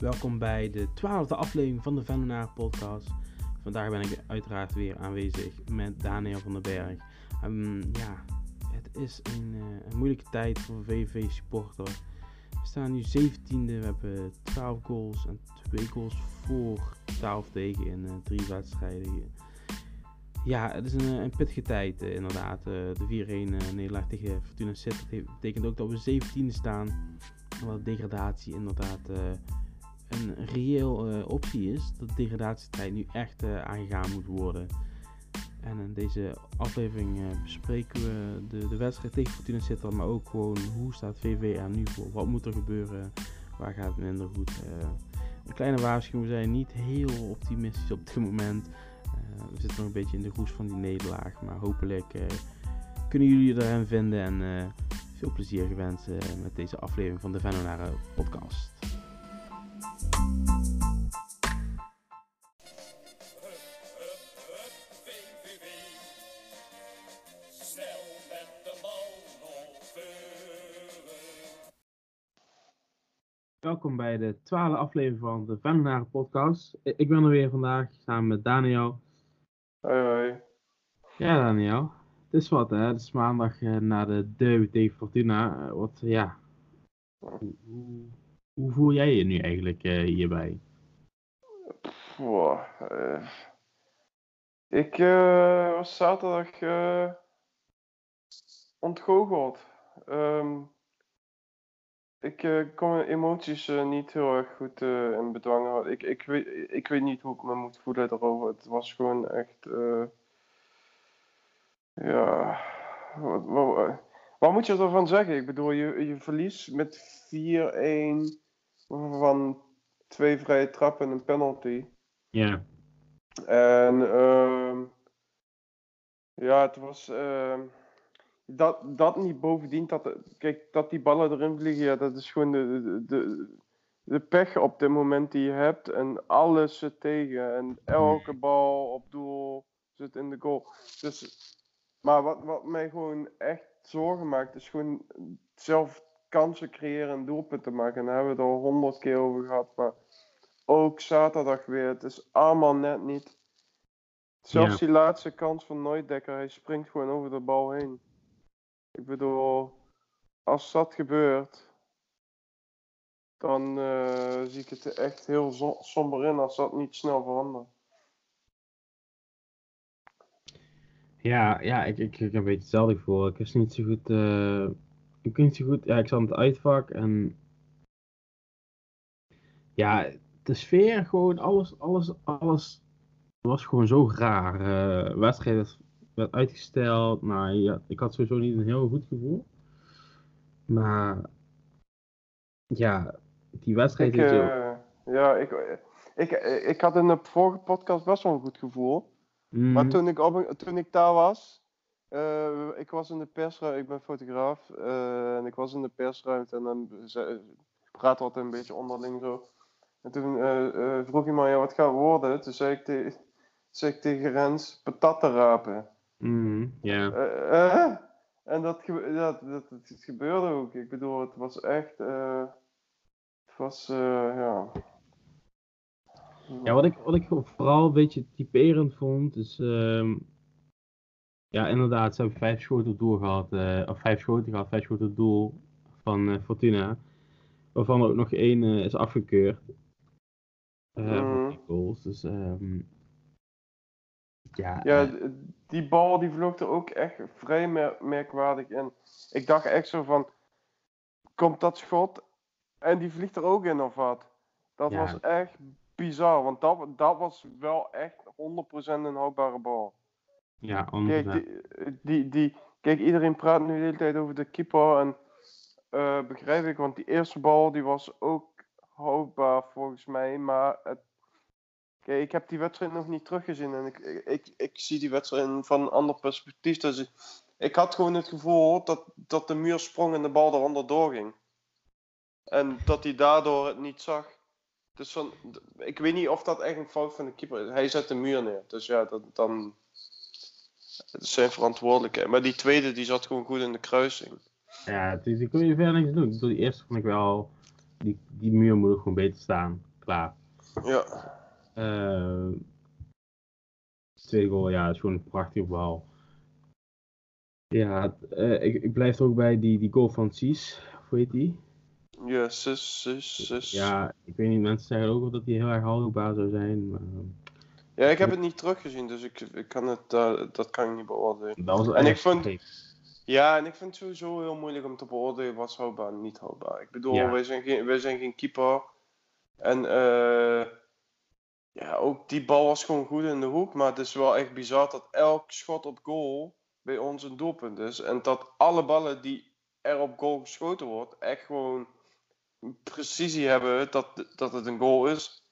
welkom bij de twaalfde aflevering van de Vendenaar podcast. Vandaag ben ik uiteraard weer aanwezig met Daniel van den Berg. Ehm, ja, het is een, eh, een moeilijke tijd voor VV supporter. We staan nu 17e, we hebben 12 goals en 2 goals voor 12 tegen in uh, drie wedstrijden. Ja, het is een, een pittige tijd uh, inderdaad. de 4-1 nederlaag tegen Fortuna Sittard betekent ook dat we 17e staan. Wat degradatie inderdaad een reëel uh, optie is. Dat de degradatietijd nu echt uh, aangegaan moet worden. En in deze aflevering uh, bespreken we de, de wedstrijd tegen Fortuna Sittard. Maar ook gewoon hoe staat VV nu voor? Wat moet er gebeuren? Waar gaat het minder goed? een kleine waarschuwing. We zijn niet heel optimistisch op dit moment. we zitten nog een beetje in de roes van die nederlaag. Maar hopelijk kunnen jullie erin vinden. En veel plezier gewenst met deze aflevering van de Venonaren podcast. Welkom bij de twaalfde aflevering van de Vendenaren podcast. Ik ben er weer vandaag samen met Daniel. Hoi hoi. Ja Daniel, het is wat hè, het is maandag uh, na de tegen Fortuna. Uh, wat, ja, hoe, hoe, voel jij je nu eigenlijk uh, hierbij? Wow, ik was zaterdag ontgoocheld. Um, ik uh, kon mijn emoties niet heel erg goed in bedwang. Ik, ik, weet, ik weet niet hoe ik me moet voelen daarover. Het was gewoon echt. ja. Wat, wat, wat, moet je ervan zeggen? Ik bedoel, je, je met 4-1 van twee vrije trappen en een penalty. Ja. En. Uh, ja, het was. Uh, dat, dat niet bovendien, dat, kijk, dat die ballen erin vliegen, ja, dat is gewoon de, de, de pech op dit moment die je hebt. En alles zit tegen. En elke bal op doel zit in de goal. Dus, maar wat, wat mij gewoon echt zorgen maakt, is gewoon zelf kansen creëren en doelpunten maken. En daar hebben we het al honderd keer over gehad. Maar ook zaterdag weer. Het is allemaal net niet. Zelfs die laatste kans van Nooitdekker, hij springt gewoon over de bal heen. Ik bedoel, als dat gebeurt, dan uh, zie ik het echt heel somber in als dat niet snel verandert. Ja, ja ik, ik, ik heb een beetje hetzelfde gevoel. Ik wist niet zo goed. Uh, ik weet niet zo goed. Ja, ik zat in het uitvak en. Ja, de sfeer, gewoon alles, alles, alles was gewoon zo raar. Uh, wedstrijd werd uitgesteld. Nou, ja, ik had sowieso niet een heel goed gevoel. Maar ja, die wedstrijd ik, is uh, Ja, ik, ik, ik had in de vorige podcast best wel een goed gevoel. Mm. Maar toen ik, op, toen ik daar was, uh, ik was in de persruimte, ik ben fotograaf, uh, en ik was in de persruimte en dan praat altijd een beetje onderling zo. En toen vroeg iemand, ja, wat gaat worden? Toen zei ik, te, zei ik tegen Rens, patatten rapen. Mm, ja. Uh, en dat, dat, dat, dat, gebeurde ook. Ik bedoel, het was echt. Het was, ja. Ja, wat ik, wat ik vooral een beetje typerend vond, is. Uh, ja, inderdaad, ze hebben vijf schoten doel gehad. of vijf schoten gehad, vijf schoten doel van Fortuna. Waarvan er ook nog één is afgekeurd. Mm. goals. Dus. Um, ja, ja eh. die bal die vloog er ook echt vrij merkwaardig in. Ik dacht echt zo van, komt dat schot en die vliegt er ook in of wat? Dat was echt bizar, want dat, dat was wel echt 100% een houdbare bal. Ja, 100%. Kijk, die, die, die, kijk, iedereen praat nu de hele tijd over de keeper en uh, begrijp ik, want die eerste bal die was ook houdbaar volgens mij, maar het Kijk, ik heb die wedstrijd nog niet teruggezien en ik, ik, ik, zie die wedstrijd van een ander perspectief. Dus ik, ik had gewoon het gevoel dat, dat de muur sprong en de bal eronder doorging. En dat hij daardoor het niet zag. Dus van, ik weet niet of dat echt een fout van de keeper is. Hij zet de muur neer. Dus ja, dat, dan. Het is zijn verantwoordelijkheid. Maar die tweede die zat gewoon goed in de kruising. Ja, die, die kun je verder niks doen. Die eerste vond ik wel. Die, die muur moet gewoon beter staan. klaar. Ja. Uh, tweede goal, ja, is gewoon een prachtige bal. Ja, uh, ik, ik blijf er ook bij die, die goal van Cies. Hoe heet die? Ja, zus, zus, zus. Ja, ik weet niet, mensen zeggen ook wel dat hij heel erg houdbaar zou zijn. Maar... Ja, ik heb het niet teruggezien, dus ik, ik kan het, uh, dat kan ik niet beoordelen. Dat was en ik vond, ja, en ik vind het sowieso heel moeilijk om te beoordelen wat houdbaar en niet houdbaar. Ik bedoel, ja. wij, zijn geen, wij zijn geen keeper. En uh, ja, ook die bal was gewoon goed in de hoek. Maar het is wel echt bizar dat elk schot op goal bij ons een doelpunt is. En dat alle ballen die er op goal geschoten wordt, echt gewoon precisie hebben dat, dat het een goal is.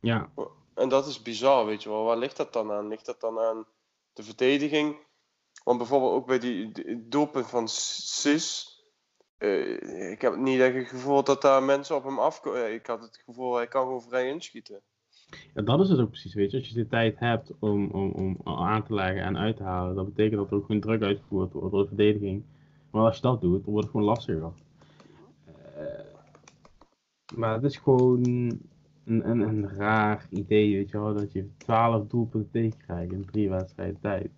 Ja. En dat is bizar, weet je wel. Waar ligt dat dan aan? Ligt dat dan aan de verdediging? Want bijvoorbeeld ook bij die, die doelpunt van Sis. Uh, ik heb niet echt het gevoel dat daar mensen op hem afkomen. Ik had het gevoel, hij kan gewoon vrij inschieten. Ja, dat is het ook precies, weet je. Als je de tijd hebt om, om, om aan te leggen en uit te halen, dat betekent dat er ook geen druk uitgevoerd wordt door de verdediging. Maar als je dat doet, dan wordt het gewoon lastiger. Uh, maar het is gewoon een, een, een raar idee, weet je wel, dat je 12 doelpunten tegenkrijgt in drie wedstrijden tijd.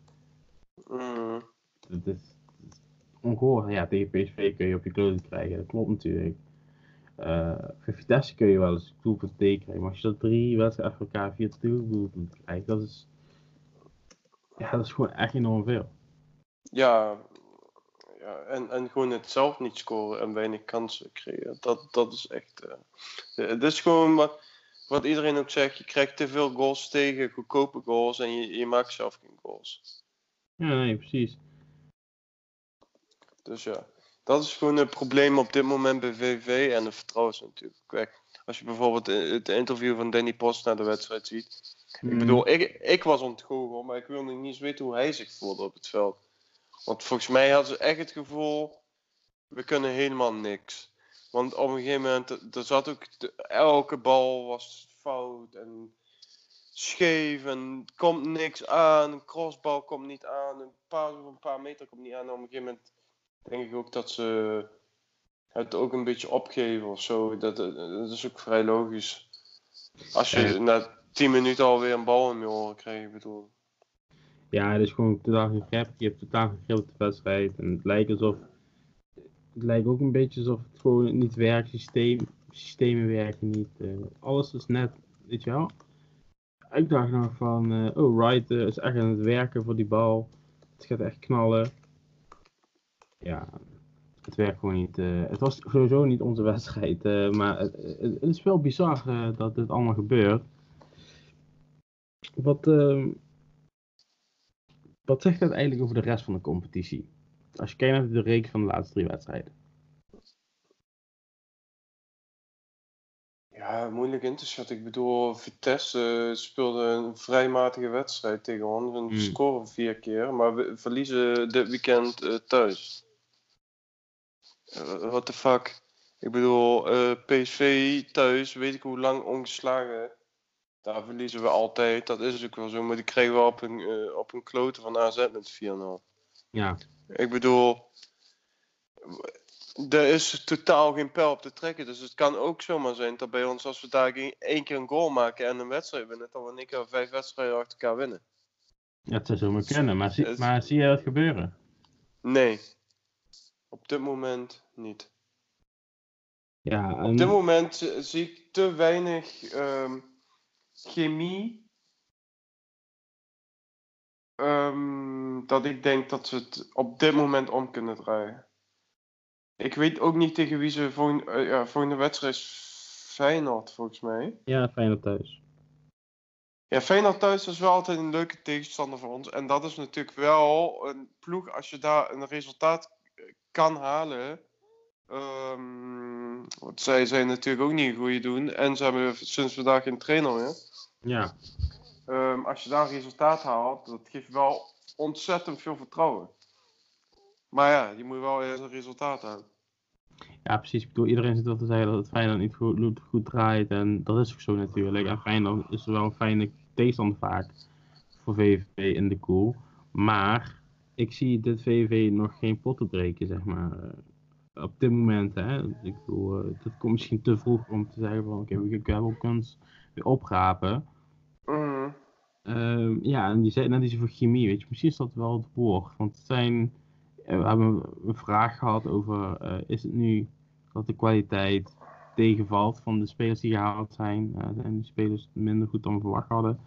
Mm. Het is, ongehoord. Ja, tegen PSV kun je op je kloten krijgen, dat klopt natuurlijk. Uh, voor Vitesse kun je wel eens doelpunten tegenkrijgen, maar als je dat drie wedstrijden achter elkaar vier doelpunten krijgt, dat is, ja, dat is gewoon echt enorm veel. Ja, ja en, en gewoon het zelf niet scoren en weinig kansen creëren, dat, dat is echt... Uh, het is gewoon wat, wat iedereen ook zegt, je krijgt te veel goals tegen, goedkope goals en je, je maakt zelf geen goals. Ja, nee, precies. Dus ja, dat is gewoon het probleem op dit moment bij VV en de vertrouwen is natuurlijk weg. Als je bijvoorbeeld het interview van Danny Post na de wedstrijd ziet. Ik Mhm. bedoel, ik, ik was ontgoocheld, maar ik wilde niet eens weten hoe hij zich voelde op het veld. Want volgens mij hadden ze echt het gevoel, we kunnen helemaal niks. Want op een gegeven moment, er- zat ook, elke bal was fout en scheef en komt niks aan. Een crossbal komt niet aan, een paar, een paar meter komt niet aan. En op een gegeven moment denk ik ook dat ze het ook een beetje opgeven of zo. Dat, dat is ook vrij logisch. Als je na 10 minuten alweer een bal in je oren krijgt, bedoel. Ja, het is gewoon totaal geen grip. Je hebt totaal geen grip op de wedstrijd. En het lijkt alsof. Het lijkt ook een beetje alsof het gewoon niet werkt. Systeem, systemen werken niet. eh, alles is net, weet je wel. Ik dacht nog van, eh, oh Wright eh, is echt aan het werken voor die bal. Het gaat echt knallen. Ja, het werkt gewoon niet. het was sowieso niet onze wedstrijd. maar het, het, is wel bizar dat dit allemaal gebeurt. Wat, ehm, wat zegt dat eigenlijk over de rest van de competitie? Als je kijkt naar de reeks van de laatste drie wedstrijden. Ja, moeilijk in te schatten. Ik bedoel, Vitesse eh, speelde een vrij matige wedstrijd tegen ons. En Hmm. scoren vier keer, maar we verliezen dit weekend eh, thuis. What the fuck? Ik bedoel, eh, PSV thuis, weet ik hoe lang ongeslagen. Daar verliezen we altijd. Dat is ook wel zo. Maar die krijgen we op een, op een klote van AZ met 4-0. Ja, Ik bedoel, er is totaal geen pijl op te trekken. Dus het kan ook zomaar zijn dat bij ons, als we daar één keer een goal maken en een wedstrijd winnen, dat we in één keer vijf wedstrijden achter elkaar winnen. ja het zou zomaar kunnen. Maar, zie, Het- maar zie je dat gebeuren? Nee, op dit moment niet. Ja, Op dit moment zie ik te weinig ehm, chemie. Ehm, dat ik denk dat ze het op dit moment om kunnen draaien. Ik weet ook niet tegen wie ze volgende, eh, ja, volgende wedstrijd Feyenoord volgens mij. ja, Feyenoord thuis. Ja, Feyenoord thuis is wel altijd een leuke tegenstander voor ons. En dat is natuurlijk wel een ploeg als je daar een resultaat kan halen. Ehm want zij zijn natuurlijk ook niet een goede doen. En ze hebben sinds vandaag geen trainer meer. Ja, Ehm, als je daar resultaat haalt, dat geeft wel ontzettend veel vertrouwen. Maar ja, je moet wel eerst een resultaat halen. ja, precies. Ik bedoel, iedereen zit wel te zeggen dat het Feyenoord niet goed, goed draait. En dat is ook zo natuurlijk. En Feyenoord is wel een fijne tegenstander vaak voor VVV in de koel. Maar ik zie dit VVV nog geen potten breken, zeg maar. op dit moment, hè, ik bedoel, uh, dat komt misschien te vroeg om te zeggen van oké, we kunnen wel kunst weer oprapen. Mhm. Uh, ja, en je zei net iets voor chemie, weet je, misschien is dat wel het woord. Want zijn, we hebben een vraag gehad over, uh, is het nu dat de kwaliteit tegenvalt van de spelers die gehaald zijn? Uh, zijn die spelers minder goed dan verwacht hadden?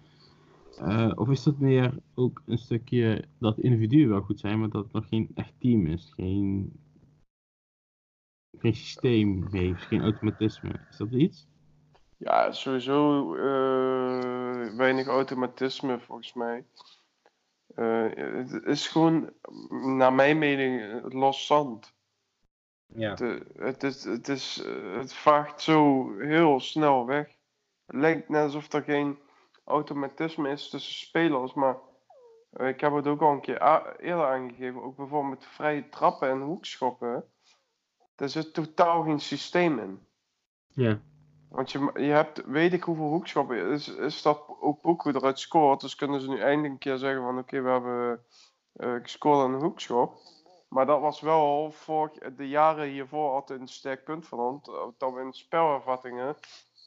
Of is dat meer ook een stukje dat individuen wel goed zijn, maar dat het nog geen echt team is? Geen, geen systeem heeft, geen automatisme. Is dat iets? Ja, sowieso uh, weinig automatisme volgens mij. Uh, het is gewoon, naar mijn mening, los zand. Ja. Het, het, is, het, is, het vaagt zo heel snel weg. Het lijkt net alsof er geen automatisme is tussen spelers, maar uh, ik heb het ook al een keer eerder aangegeven, ook bijvoorbeeld met vrije trappen en hoekschoppen. Er zit totaal geen systeem in. Ja. Want je, je hebt, weet ik hoeveel hoekschoppen, is, is dat ook, hoe eruit scoort. Dus kunnen ze nu eindelijk een keer zeggen van oké, we hebben uh, gescoord aan een hoekschop. Maar dat was wel vorig, de jaren hiervoor altijd een sterk punt van ons. Dat we in spelervattingen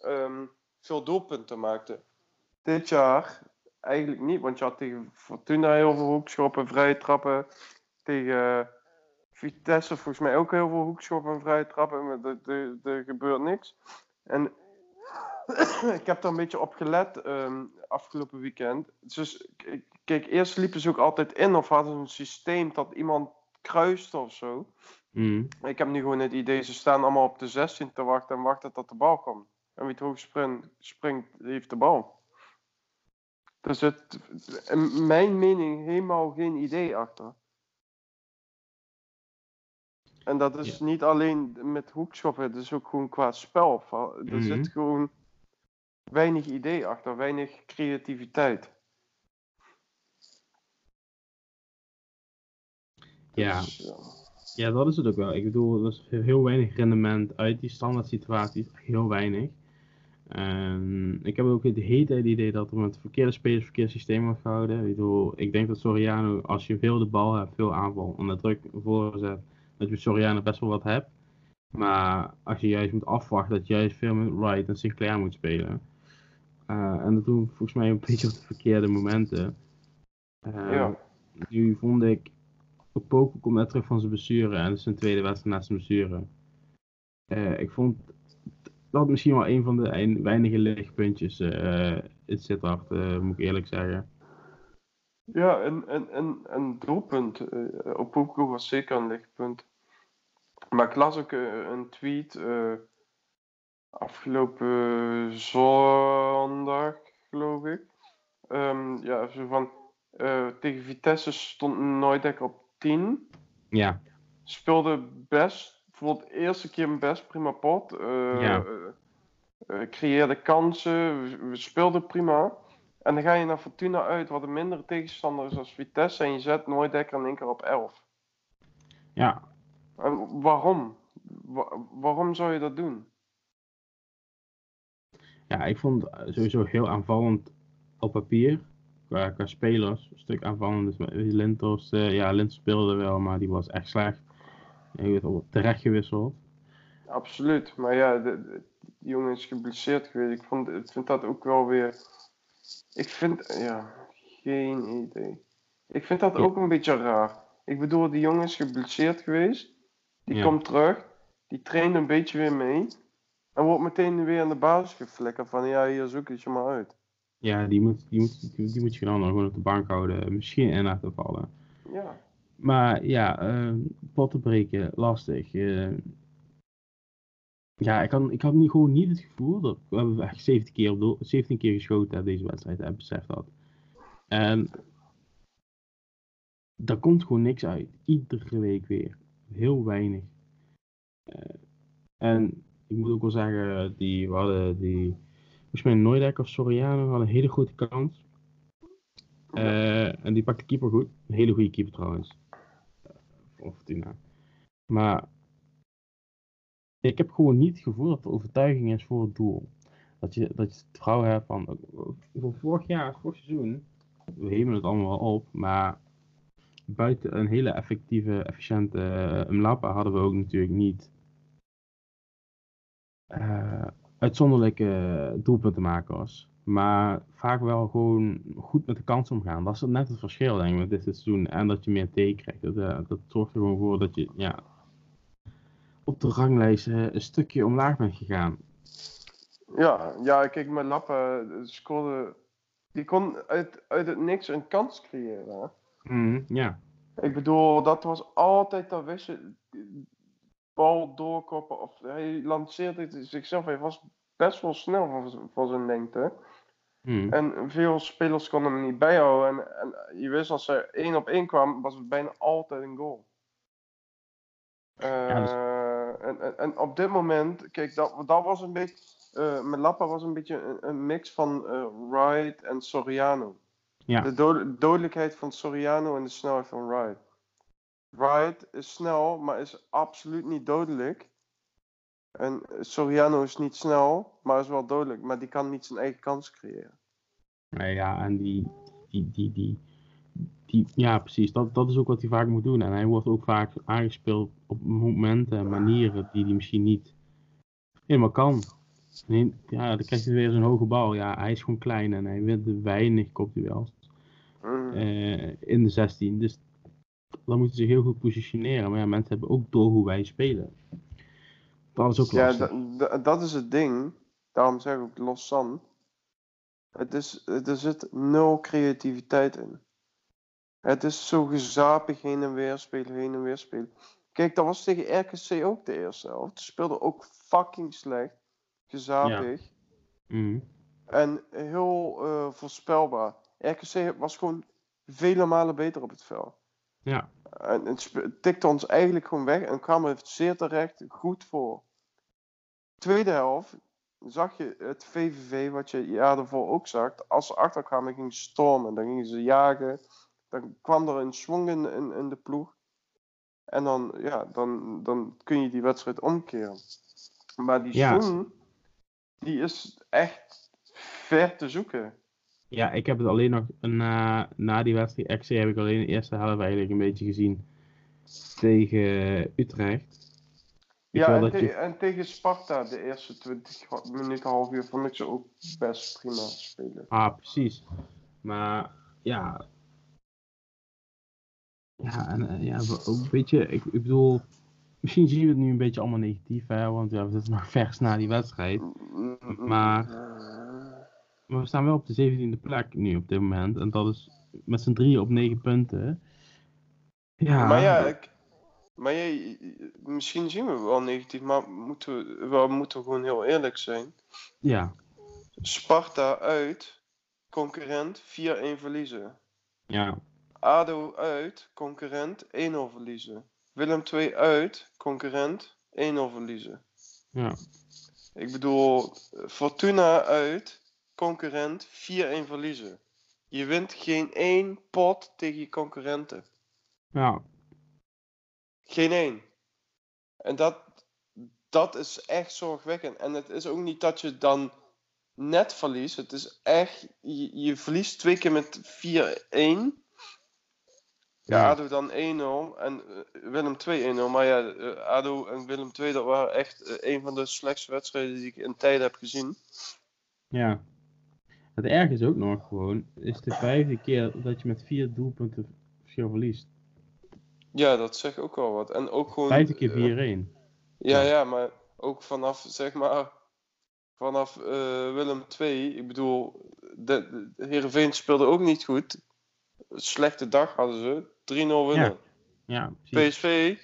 um, veel doelpunten maakten. Dit jaar eigenlijk niet, want je had tegen Fortuna heel veel hoekschoppen, vrije trappen. Tegen Vitesse volgens mij ook heel veel hoekschoppen en vrije trappen. Maar er gebeurt niks. En ik heb daar een beetje op gelet um, afgelopen weekend. Dus kijk, eerst liepen ze ook altijd in of hadden ze een systeem dat iemand kruiste of zo. Mm. Ik heb nu gewoon het idee, ze staan allemaal op de 16 te wachten en wachten tot de bal komt. En wie het hoog springt, springt heeft de bal. Er zit in mijn mening helemaal geen idee achter. En dat is Ja. niet alleen met hoekschoppen, het is ook gewoon qua spel. Er Mhm. zit gewoon weinig idee achter, weinig creativiteit. Ja. Dus, ja. Ja, dat is het ook wel. Ik bedoel, er is heel weinig rendement uit die standaard situaties. Heel weinig. En ik heb ook het hele tijd idee dat er met verkeerde spelers verkeerd systeem wordt gehouden. Ik bedoel, ik denk dat Soriano, als je veel de bal hebt, veel aanval, onder druk voorzet, dat je Soriano best wel wat hebt. Maar als je juist moet afwachten, dat je juist veel met Wright en Sinclair moet spelen. Eh, en dat doen we volgens mij een beetje op de verkeerde momenten. Eh, Ja. Nu vond ik, Opoku komt net terug van zijn blessure en het is zijn tweede wedstrijd na zijn blessure. Eh, ik vond dat misschien wel een van de ein- weinige lichtpuntjes in Sittard, moet ik eerlijk zeggen. Ja, en, en, en, en doelpunt. eh op Poku was zeker een lichtpunt. Maar ik las ook eh, een tweet eh, afgelopen zondag, geloof ik. Ehm, ja, zo van eh, tegen Vitesse stond Nooidek op 10. Ja, Speelde best, voor de eerste keer een best prima pot. eh, Ja. eh, eh, creëerde kansen, we speelden prima. En dan ga je naar Fortuna uit, wat een mindere tegenstander is als Vitesse. En je zet Nooidekker in één keer op 11. ja, En waarom? Wa- waarom zou je dat doen? ja, ik vond sowieso heel aanvallend op papier. Qua, qua spelers, een stuk aanvallend. Dus met Lintos, eh, ja, Lintos speelde wel, maar die was echt slecht. Hij werd al terecht gewisseld. Absoluut. Maar ja, de, de- die jongen is geblesseerd geweest. Ik, vond, ik vind dat ook wel weer. Ik vind, ja, geen idee. Ik vind dat ook een beetje raar. Ik bedoel, die jongen is geblesseerd geweest. Die Ja. komt terug. Die traint een beetje weer mee. En wordt meteen weer aan de basis geflikkerd van ja, hier zoek het je maar uit. Ja, die moet, die moet, die, moet je dan gewoon op de bank houden. Misschien in laten vallen. Ja. Maar ja, eh potten breken, lastig. eh. Ja, ik had, ik had niet, gewoon niet het gevoel dat we hebben echt 17 keer, op doel, 17 keer geschoten deze wedstrijd, en besef dat. En daar komt gewoon niks uit. Iedere week weer. Heel weinig. Eh, en ik moet ook wel zeggen, die, we hadden die, volgens mij of Soriano hadden een hele grote kans. Eh, en die pakt de keeper goed. Een hele goede keeper trouwens. Voor Fortuna. Maar ik heb gewoon niet het gevoel dat er overtuiging is voor het doel. Dat je, dat je het vertrouwen hebt van. eh, Voor vorig jaar, vorig seizoen. We hemen het allemaal wel op. Maar buiten een hele effectieve, efficiënte uh, Mlapa hadden we ook natuurlijk niet uh, uitzonderlijke doelpuntenmakers. Maar vaak wel gewoon goed met de kans omgaan. Dat is net het verschil, denk ik, met dit seizoen. En dat je meer tegen krijgt. Dat, dat zorgt er gewoon voor dat je ja, op de ranglijst een stukje omlaag bent gegaan. Ja, ja kijk, mijn Lappen scoorde. Die kon uit, uit het niks een kans creëren. Mm, ja. Ik bedoel, dat was altijd dat wist je. Bal doorkoppen. Of hij lanceerde zichzelf. Hij was best wel snel voor, voor zijn lengte. Mm. En veel spelers konden hem niet bijhouden. En, en je wist als er één op één kwam, was het bijna altijd een goal. Uh, ja. En, en, en, op dit moment, kijk, dat, dat was een beetje. Uh, Melappa was een beetje een, een mix van uh, Wright en Soriano. Ja. De dodelijkheid van Soriano en de snelheid van Wright. Wright is snel, maar is absoluut niet dodelijk. En Soriano is niet snel, maar is wel dodelijk. Maar die kan niet zijn eigen kans creëren. Nee, ja, en die, die, die, die, die, ja, precies. Dat, dat is ook wat hij vaak moet doen. En hij wordt ook vaak aangespeeld op momenten en manieren die hij misschien niet helemaal kan. Nee, ja, dan krijg je weer zo'n hoge bal. Ja, hij is gewoon klein en hij wint weinig kopduels Mm. uh, in de 16. Dus dan moeten ze zich heel goed positioneren. Maar ja, mensen hebben ook door hoe wij spelen. Dat is ook Ja, lastig. da- dat is het ding. Daarom zeg ik ook Los San. Het is, er zit nul creativiteit in. Het is zo gezapig heen en weer spelen, heen en weer spelen. Kijk, dat was tegen RKC ook de eerste helft. Ze speelden ook fucking slecht. Gezapig. Mhm. En heel eh, voorspelbaar. RKC was gewoon vele malen beter op het veld. Ja. En het tikte ons eigenlijk gewoon weg en kwam er zeer terecht goed voor. Tweede helft zag je het VVV, wat je jaar ervoor ook zag. Als ze achterkwamen, gingen ze stormen. Dan gingen ze jagen. Dan kwam er een swing in, in, in de ploeg. En dan, ja, dan, dan kun je die wedstrijd omkeren. Maar die Ja. swing, die is echt ver te zoeken. Ja, ik heb het alleen nog na, na die wedstrijd XC heb ik alleen de eerste helft eigenlijk een beetje gezien tegen Utrecht. Ja, wel en, dat te- je- en tegen Sparta, de eerste 20 minuten, half uur, vond ik ze ook best prima spelen. Ah, precies. Maar ja. Ja, en eh, ja, we- ook, weet je, ik, ik bedoel, misschien zien we het nu een beetje allemaal negatief, hè, want ja, we zitten nog vers na die wedstrijd. Maar- Maar we staan wel op de 17e plek nu op dit moment. En dat is met z'n drieën op 9 punten. Ja, Maar ja, ik, maar ja, misschien zien we wel negatief, maar moeten we, we moeten gewoon heel eerlijk zijn. ja, Sparta uit, concurrent 4-1 verliezen. ja, ADO uit, concurrent 1-0 verliezen. Willem II uit, concurrent 1-0 verliezen. ja, Ik bedoel, Fortuna uit, concurrent 4-1 verliezen. Je wint geen één pot tegen je concurrenten. ja, Geen één. En dat, dat is echt zorgwekkend. En het is ook niet dat je dan net verliest. Het is echt, je, je verliest twee keer met 4-1. Ja. ADO dan 1-0 en eh, Willem 2 1-0. Maar ja, eh, ADO en Willem 2, dat waren echt eh, een van de slechtste wedstrijden die ik in tijden heb gezien. ja. Het erg is ook nog gewoon, is de vijfde keer dat je met vier doelpunten verschil verliest. Ja, dat zegt ook wel wat. En ook gewoon... Vijfde keer eh, 4-1. Ja, ja, maar ook vanaf, zeg maar, vanaf eh, Willem II. Ik bedoel, de, de Heerenveen speelde ook niet goed. Slechte dag hadden ze. 3-0 winnen. Ja, precies. PSV,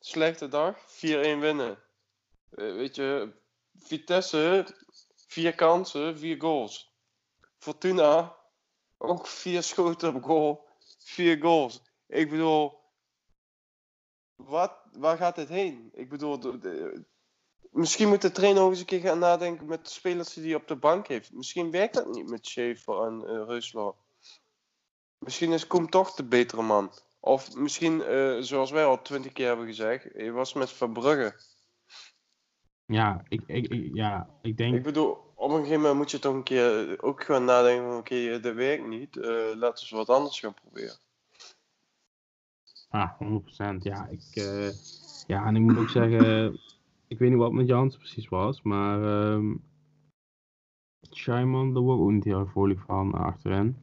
slechte dag. 4-1 winnen. Eh, weet je, Vitesse, vier kansen, vier goals. Fortuna, ook vier schoten op goal, vier goals. Ik bedoel, wat, waar gaat dit heen? Ik bedoel, de- de- misschien moet de trainer ook eens een keer gaan nadenken met de spelers die hij op de bank heeft. Misschien werkt dat niet met Schaefer en uh, Reusler. Misschien is Koem toch de betere man. Of misschien, eh, zoals wij al twintig keer hebben gezegd, hij was met Verbrugge. Ja, ik, ik, ik- ja, ik denk... Ik bedoel, op een gegeven moment moet je toch een keer eh, ook gaan nadenken van oké, dit werkt niet. eh, laten we wat anders gaan proberen. Ah, 100%. Ja, ik, uh, ja, en ik moet ook zeggen, ik weet niet wat met Jans precies was, maar um, Scheiman, daar wordt ook niet heel vrolijk van achterin.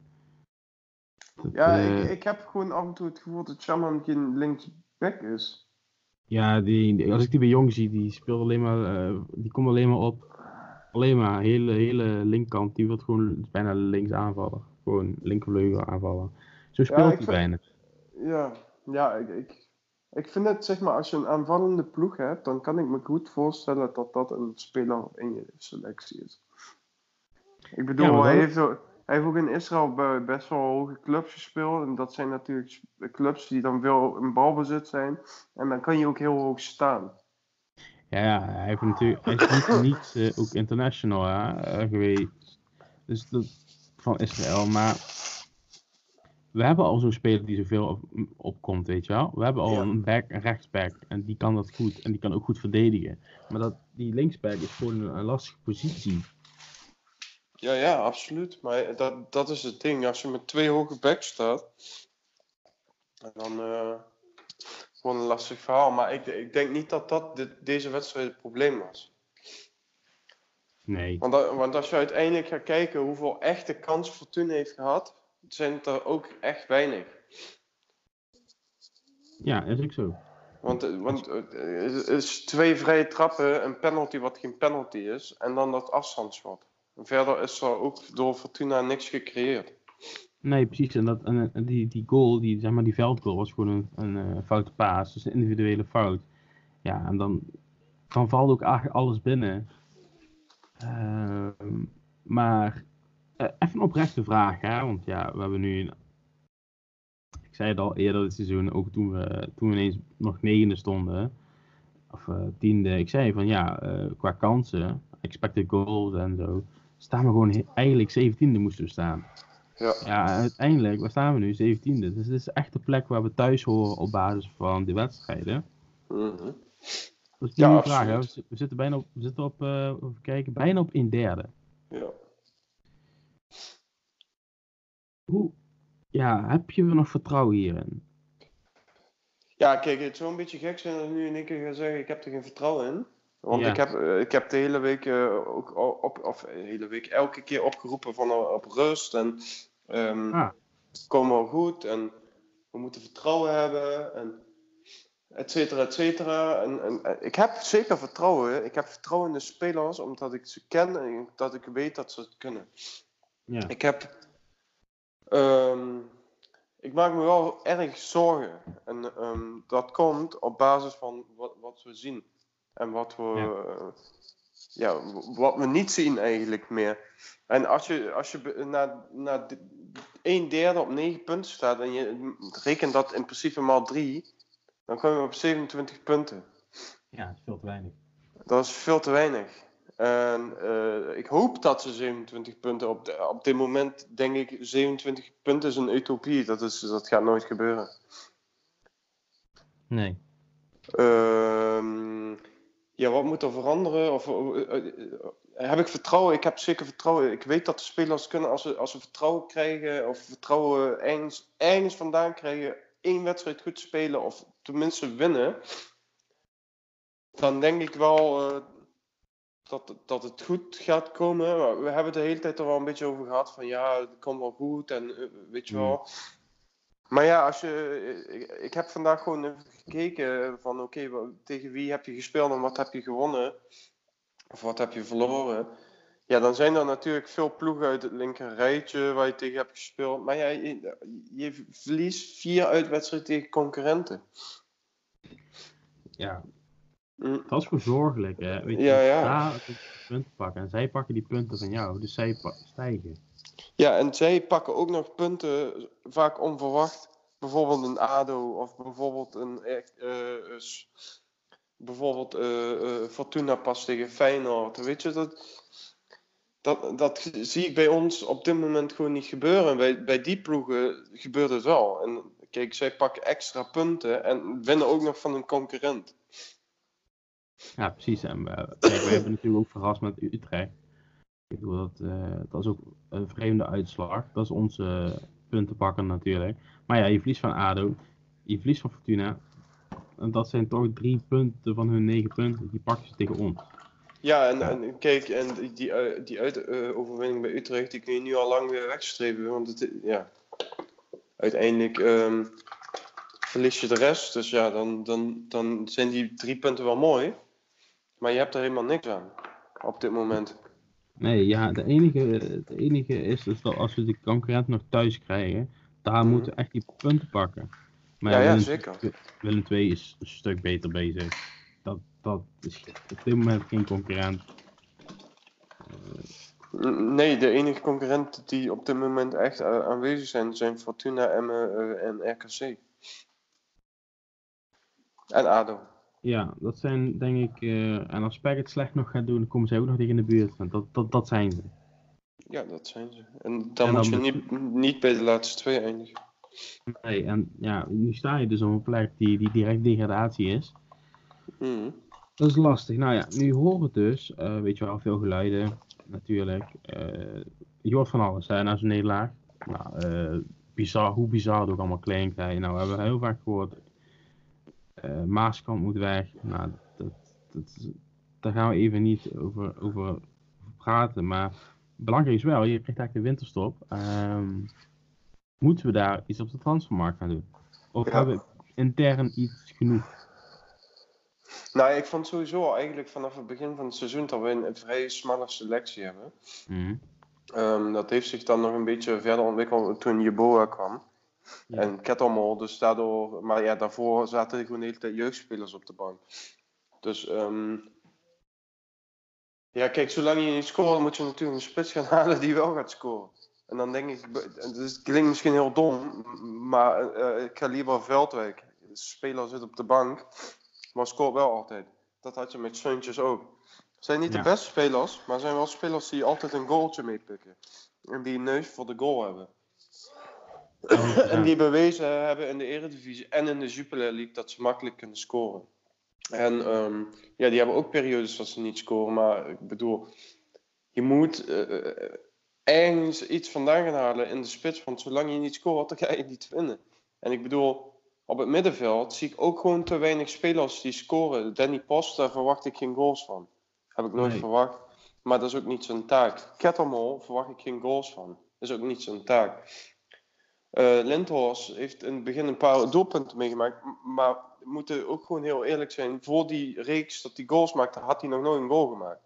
Dat, ja, uh, ik, ik heb gewoon af en toe het gevoel dat Scheiman geen linksback is. Ja, die, als ik die bij Jong zie, die speelt alleen maar, uh, die komt alleen maar op. Alleen maar, hele, hele linkkant, die wordt gewoon bijna links aanvallen. Gewoon linkervleugel aanvallen. Zo speelt ja, hij bijna. Ja, ja ik, ik, ik vind het, zeg maar, als je een aanvallende ploeg hebt, dan kan ik me goed voorstellen dat dat een speler in je selectie is. Ik bedoel, hij, heeft, hij heeft ook in Israël bij best wel hoge clubs gespeeld. En dat zijn natuurlijk clubs die dan veel in balbezit zijn. En dan kan je ook heel hoog staan. Ja, ja hij, heeft natuurlijk, hij is niet, niet uh, ook international hè, uh, geweest. Dus dat, van Israël. Maar we hebben al zo'n speler die zoveel op, opkomt, weet je wel. We hebben al een back, een rechtsback. En die kan dat goed. En die kan ook goed verdedigen. Maar dat, die linksback is gewoon een, lastige positie. Ja, ja, absoluut. Maar dat, dat is het ding. Als je met twee hoge backs staat, dan uh, gewoon een lastig verhaal. Maar ik, ik denk niet dat dat de, deze wedstrijd het probleem was. Nee. Want, want als je uiteindelijk gaat kijken hoeveel echte kansen Fortuna heeft gehad, zijn het er ook echt weinig. Ja, is ook zo. Want, eh, want het eh, is twee vrije trappen, een penalty wat geen penalty is, en dan dat afstandsschot. Verder is er ook door Fortuna niks gecreëerd. Nee, precies. En, dat, en die, die goal, die, zeg maar die veldgoal, was gewoon een, een, een eh, foute paas. Dus een individuele fout. Ja, en dan, dan valt ook eigenlijk alles binnen. Uh, maar uh, even een oprechte vraag, hè? want ja, we hebben nu, ik zei het al eerder dit seizoen, ook toen we, toen we ineens nog negende stonden, of uh, tiende, ik zei van ja, qua kansen, expected goals en zo, staan we gewoon eigenlijk zeventiende moesten we staan. Ja. ja, uiteindelijk, waar staan we nu? Zeventiende. Dus het is echt de plek waar we thuis horen op basis van de wedstrijden. Mm -hmm. Dus die ja, vraag, hè? We zitten bijna op, we zitten op, uh, even kijken, bijna op een derde. Ja. Hoe, ja, heb je nog vertrouwen hierin? Ja, kijk, het zou een beetje gek zijn als ik nu in één keer ga zeggen, ik heb er geen vertrouwen in. Want ik, heb, uh, ik heb de hele week uh, ook op, of de hele week elke keer opgeroepen van op rust en um, ah. komen wel goed en we moeten vertrouwen hebben en et cetera, et cetera. En, en, ik heb zeker vertrouwen. Ik heb vertrouwen in de spelers omdat ik ze ken en dat ik weet dat ze het kunnen. Ja. Ik heb Um, ik maak me wel erg zorgen. En um, dat komt op basis van wat, wat we zien. En wat we, ja. ja. wat we niet zien eigenlijk meer. En als je, als je na, na een derde op 9 punten staat en je rekent dat in principe maal 3, dan kom je op 27 punten. Ja, dat is veel te weinig. Dat is veel te weinig. En uh, ik hoop dat ze 27 punten op, de, op dit moment denk ik 27 punten is een utopie. Dat, is, dat gaat nooit gebeuren. Nee. Uh, ja, wat moet er veranderen? Of, uh, heb ik vertrouwen? Ik heb zeker vertrouwen. Ik weet dat de spelers kunnen, als ze, als ze vertrouwen krijgen, of vertrouwen ergens, ergens vandaan krijgen, één wedstrijd goed spelen, of tenminste winnen. Dan denk ik wel dat, dat het goed gaat komen. We hebben de hele tijd er wel een beetje over gehad van ja, het komt wel goed en eh, weet je wel. Maar ja, als je, ik, ik heb vandaag gewoon even gekeken van oké, tegen wie heb je gespeeld en wat heb je gewonnen? Of wat heb je verloren? Ja, dan zijn er natuurlijk veel ploegen uit het linker rijtje waar je tegen hebt gespeeld. Maar ja, je, je verliest vier uitwedstrijden tegen concurrenten. Ja, Mm. Dat is voor zorgelijk, hè? Weet je, ja, ja. punten pakken en zij pakken die punten van jou, dus zij stijgen. Ja, en zij pakken ook nog punten vaak onverwacht. Bijvoorbeeld een ADO of bijvoorbeeld een. Uh, bijvoorbeeld uh, Fortuna pas tegen Feyenoord. Weet je, dat, dat, dat zie ik bij ons op dit moment gewoon niet gebeuren. Bij, bij die ploegen gebeurt het wel. En kijk, zij pakken extra punten en winnen ook nog van een concurrent. Ja, precies. En kijk, we hebben natuurlijk ook verrast met Utrecht. Ik bedoel, dat, uh, dat is ook een vreemde uitslag. Dat is onze puntenpakker natuurlijk. Maar ja, je verliest van ADO. je verliest van Fortuna. En dat zijn toch drie punten van hun negen punten. Die pakken ze tegen ons. Ja, en, en kijk, en die, die, eh, die uitoverwinning bij Utrecht, die kun je nu al lang weer wegstreven. Want het, ja, uiteindelijk ehm, verlies je de rest. Dus ja, dan, dan, dan zijn die drie punten wel mooi. Maar je hebt er helemaal niks aan op dit moment. Nee, ja, de enige, het enige is dus dat als we de concurrent nog thuis krijgen, daar Mhm. moeten we echt die punten pakken. Maar Ja, ja, Willem, zeker. Willem II is een stuk beter bezig. Dat, dat is op dit moment geen concurrent. Nee, de enige concurrenten die op dit moment echt aanwezig zijn, zijn Fortuna, Emmen eh, en RKC. En ADO. Ja, dat zijn denk ik, eh, en als PEC het slecht nog gaat doen, dan komen zij ook nog tegen in de buurt. Want dat, dat, dat zijn ze. Ja, dat zijn ze. En dan En moet je niet, niet bij de laatste twee eindigen. Nee, en ja, nu sta je dus op een plek die, die direct degradatie is. Mhm. Dat is lastig. Nou ja, nu horen we dus, eh, weet je wel, veel geluiden natuurlijk. Eh, je hoort van alles hè, na zo'n nederlaag. Nou, bizar, hoe bizar het ook allemaal klinkt. Hè. Nou, we hebben heel vaak gehoord, eh Maaskant moet weg. Nou, dat, dat, daar gaan we even niet over, over, praten. Maar belangrijk is wel, je krijgt eigenlijk de winterstop. Ehm, moeten we daar iets op de transfermarkt gaan doen? Of Ja. hebben we intern iets genoeg? Nou, ik vond sowieso eigenlijk vanaf het begin van het seizoen dat we een, een vrij smalle selectie hebben. Mhm. Ehm, dat heeft zich dan nog een beetje verder ontwikkeld toen Jeboa kwam. Ja. En Kettelmol, dus daardoor... Maar ja, daarvoor zaten er gewoon de hele tijd jeugdspelers op de bank. Dus... ehm, ja, kijk, zolang je niet scoort, moet je natuurlijk een spits gaan halen die wel gaat scoren. En dan denk ik, dus het klinkt misschien heel dom, maar eh, ik ga liever Veldwijk. De speler zit op de bank, maar scoort wel altijd. Dat had je met Suntjes ook. Het zijn niet Ja. de beste spelers, maar zijn wel spelers die altijd een goaltje meepikken. En die een neus voor de goal hebben. En die bewezen hebben in de Eredivisie en in de Jupiler League dat ze makkelijk kunnen scoren. En ehm, ja, die hebben ook periodes dat ze niet scoren, maar ik bedoel, je moet eh, ergens iets vandaan gaan halen in de spits, want zolang je niet scoort, dan ga je niet winnen. En ik bedoel, op het middenveld zie ik ook gewoon te weinig spelers die scoren. Danny Post, daar verwacht ik geen goals van. Heb ik nooit Nee. verwacht. Maar dat is ook niet zijn taak. Kettermol verwacht ik geen goals van. Dat is ook niet zijn taak. Eh Lindhorst heeft in het begin een paar doelpunten meegemaakt. Maar we moeten ook gewoon heel eerlijk zijn. Voor die reeks dat hij goals maakte, had hij nog nooit een goal gemaakt.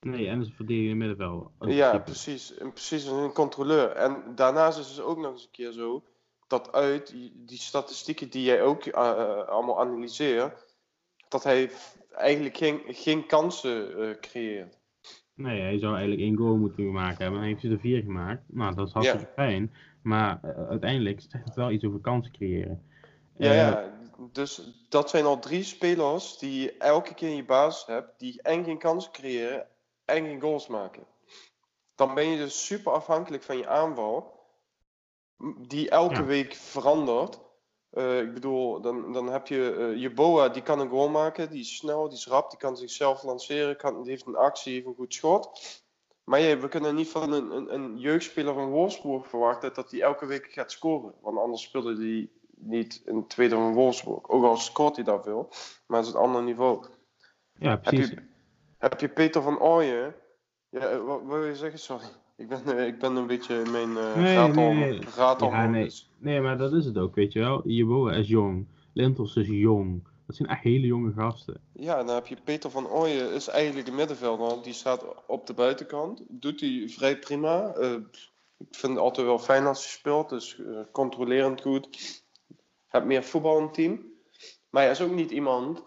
Nee, en is een verdediger middenveld. Ook Ja, precies. En precies een controleur. En daarnaast is het ook nog eens een keer zo dat uit die, statistieken die jij ook eh, eh, allemaal analyseert, dat hij eigenlijk geen, geen kansen creëert. Nee, hij zou eigenlijk één goal moeten maken hebben. Dan heeft hij er vier gemaakt. Nou, dat is hartstikke fijn. Maar eh, uiteindelijk zegt het wel iets over kansen creëren. Ja, Eh, ja, dus dat zijn al drie spelers die je elke keer in je basis hebt, die en geen kansen creëren en geen goals maken. Dan ben je dus super afhankelijk van je aanval, die elke Ja. week verandert. Eh, ik bedoel, dan, dan heb je eh, je Boa, die kan een goal maken, die is snel, die is rap, die kan zichzelf lanceren, kan, die heeft een actie, heeft een goed schot. Maar ja, we kunnen niet van een, een, een jeugdspeler van Wolfsburg verwachten dat hij elke week gaat scoren. Want anders speelde hij niet in het tweede van Wolfsburg. Ook al scoort hij daar veel, maar het is een ander niveau. ja, Heb precies. je, heb je Peter van Ooyen? Ja, eh, wat wil je zeggen? Sorry. Ik ben, eh, ik ben een beetje mijn uh, Nee, raatal, nee, nee. Ja, nee. Nee, maar dat is het ook, weet je wel. Jeboa is jong. Lintos is jong. Dat zijn echt hele jonge gasten. Ja, dan heb je Peter van Ooyen, is eigenlijk een middenvelder. Die staat op de buitenkant. Doet hij vrij prima. Eh, ik vind het altijd wel fijn als hij speelt. Dus eh, controlerend goed. Heb meer voetbal in het team. Maar hij is ook niet iemand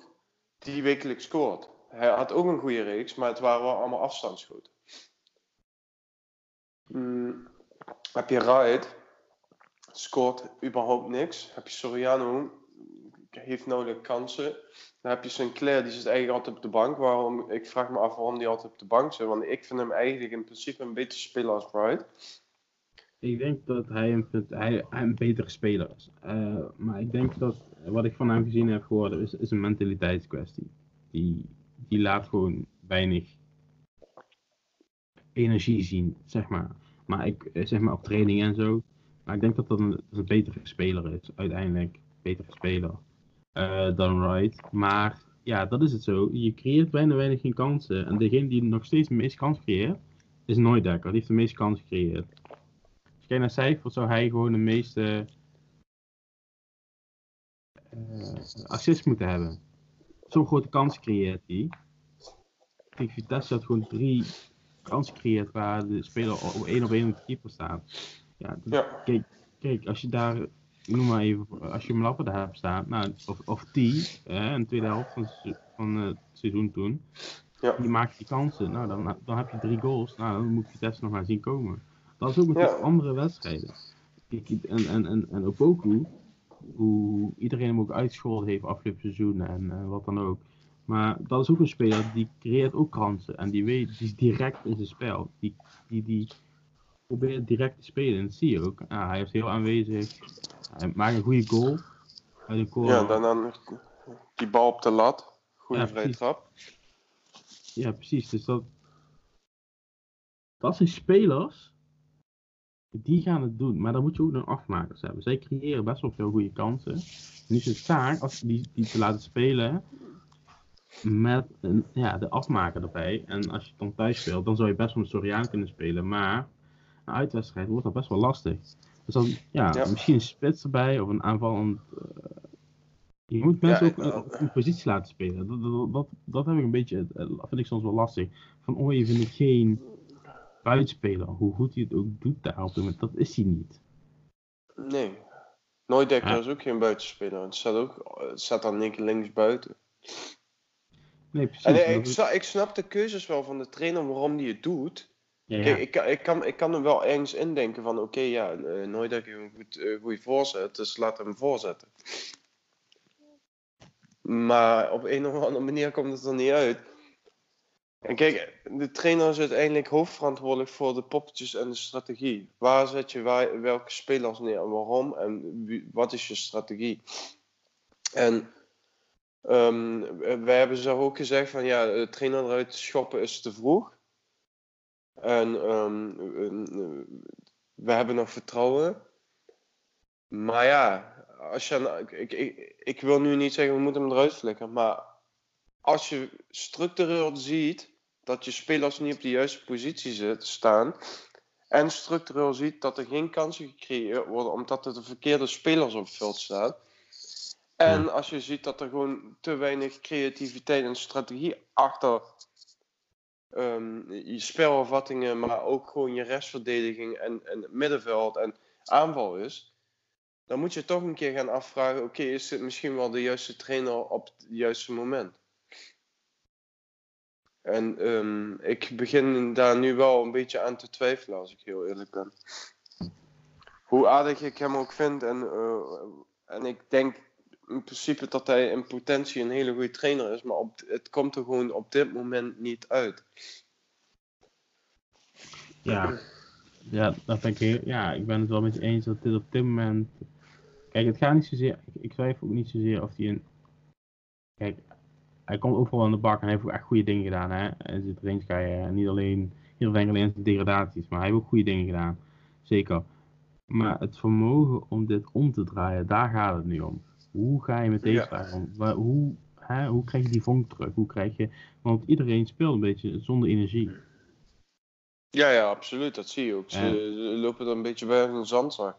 die wekelijks scoort. Hij had ook een goede reeks, maar het waren wel allemaal afstandsschoten. Hmm, heb je Wright, scoort überhaupt niks. Heb je Soriano, heeft nauwelijks kansen. Dan heb je Sinclair, die zit eigenlijk altijd op de bank. Waarom, ik vraag me af waarom die altijd op de bank zit. Want ik vind hem eigenlijk in principe een betere speler als Wright. Ik denk dat hij een, hij, een betere speler is. Eh, maar ik denk dat wat ik van hem gezien heb geworden is, is een mentaliteitskwestie. Die, die laat gewoon weinig energie zien, zeg maar. Maar ik, eh, zeg maar op training en zo. Maar ik denk dat dat een, dat een betere speler is, uiteindelijk. betere speler dan Wright. Maar ja, dat is het zo. Je creëert bijna weinig geen kansen. En degene die nog steeds de meeste kans creëert, is Neudekker. Die heeft de meeste kans gecreëerd. Als je kijkt naar cijfers, zou hij gewoon de meeste uh, assists moeten hebben. Zo'n grote kans creëert hij. Tegen Vitesse had gewoon drie kansen gecreëerd waar de speler op één op één op de keeper staat. Ja, dus Ja. Kijk, kijk, als je daar, noem maar even, als je Mlapper daar hebt staan, nou, of, of T, eh, in de tweede helft van, van het seizoen toen, Ja. die maakt die kansen, nou, dan, dan heb je drie goals, nou, dan moet Vitesse nog maar zien komen. Dat is ook met Ja. andere wedstrijden. En, en, en, en Opoku, hoe iedereen hem ook uitgescholden heeft afgelopen seizoen en eh, wat dan ook. Maar dat is ook een speler die creëert ook kansen en die weet, die is direct in zijn spel. Die, die, die probeert direct te spelen en dat zie je ook. Hij is heel aanwezig, hij maakt een goede goal uit een corner. Ja, dan, dan die bal op de lat. Goede Ja, vrije trap. Ja, precies. Dus dat, dat zijn spelers die gaan het doen. Maar dan moet je ook nog afmakers hebben. Zij creëren best wel veel goede kansen. Nu is het taak als die, die te laten spelen met een, ja, de afmaker erbij. En als je dan thuis speelt, dan zou je best wel een Soriaan kunnen spelen. Maar een uitwedstrijd wordt dat best wel lastig. Dus dan, ja, Ja. misschien een spits erbij of een aanvallend... eh, je moet mensen Ja, ook eh, een positie laten spelen. Dat, dat, dat, dat heb ik een beetje, eh, vind ik soms wel lastig. Van Ooyen vind ik geen buitenspeler. Hoe goed hij het ook doet daar op moment, dat is hij niet. Nee. Nooidekker Ja. is ook geen buitenspeler. Het staat, ook, het staat dan één keer links buiten. Nee, precies. En ik, ik snap de keuzes wel van de trainer waarom die het doet. Ja. Kijk, ik, kan- ik, kan, ik kan er wel ergens indenken van, oké, ja, uh, Nooidekker heeft een goed, eh, goede voorzet, dus laat hem voorzetten. Maar op een of andere manier komt het er niet uit. En kijk, de trainer is uiteindelijk hoofdverantwoordelijk voor de poppetjes en de strategie. Waar zet je waar, welke spelers neer en waarom en wie- wat is je strategie? En ehm, wij hebben zelf ook gezegd van ja, de trainer eruit schoppen is te vroeg. En ehm, eh, we hebben nog vertrouwen. Maar ja, als je, ik, ik, ik wil nu niet zeggen we moeten hem eruit flikken, maar als je structureel ziet dat je spelers niet op de juiste positie staan, en structureel ziet dat er geen kansen gecreëerd worden omdat er de verkeerde spelers op het veld staan, en als je ziet dat er gewoon te weinig creativiteit en strategie achter ehm, je spelafvattingen, maar ook gewoon je restverdediging en, en middenveld en aanval is, dan moet je toch een keer gaan afvragen: oké, is dit misschien wel de juiste trainer op het juiste moment? En ehm, ik begin daar nu wel een beetje aan te twijfelen, als ik heel eerlijk ben. Hoe aardig ik hem ook vind, en, eh, en ik denk in principe dat hij in potentie een hele goede trainer is, maar op, het komt er gewoon op dit moment niet uit. Ja, ja, dat ben ik ja, ik ben het wel met je eens dat dit op dit moment. Kijk, het gaat niet zozeer. Ik, ik twijfel ook niet zozeer of hij een. Kijk, hij komt overal aan de bak en hij heeft ook echt goede dingen gedaan. Hè? Hij zit erin. Niet alleen, niet alleen in zijn degradaties, maar hij heeft ook goede dingen gedaan. Zeker. Maar het vermogen om dit om te draaien, daar gaat het nu om. Hoe ga je met deze Ja. vraag om? Wa- Hoe, hè, hoe krijg je die vonk terug? Hoe krijg je. Want iedereen speelt een beetje zonder energie. Ja, ja, absoluut, dat zie je ook. Ze, Ja. lopen er een beetje bij een zandzak.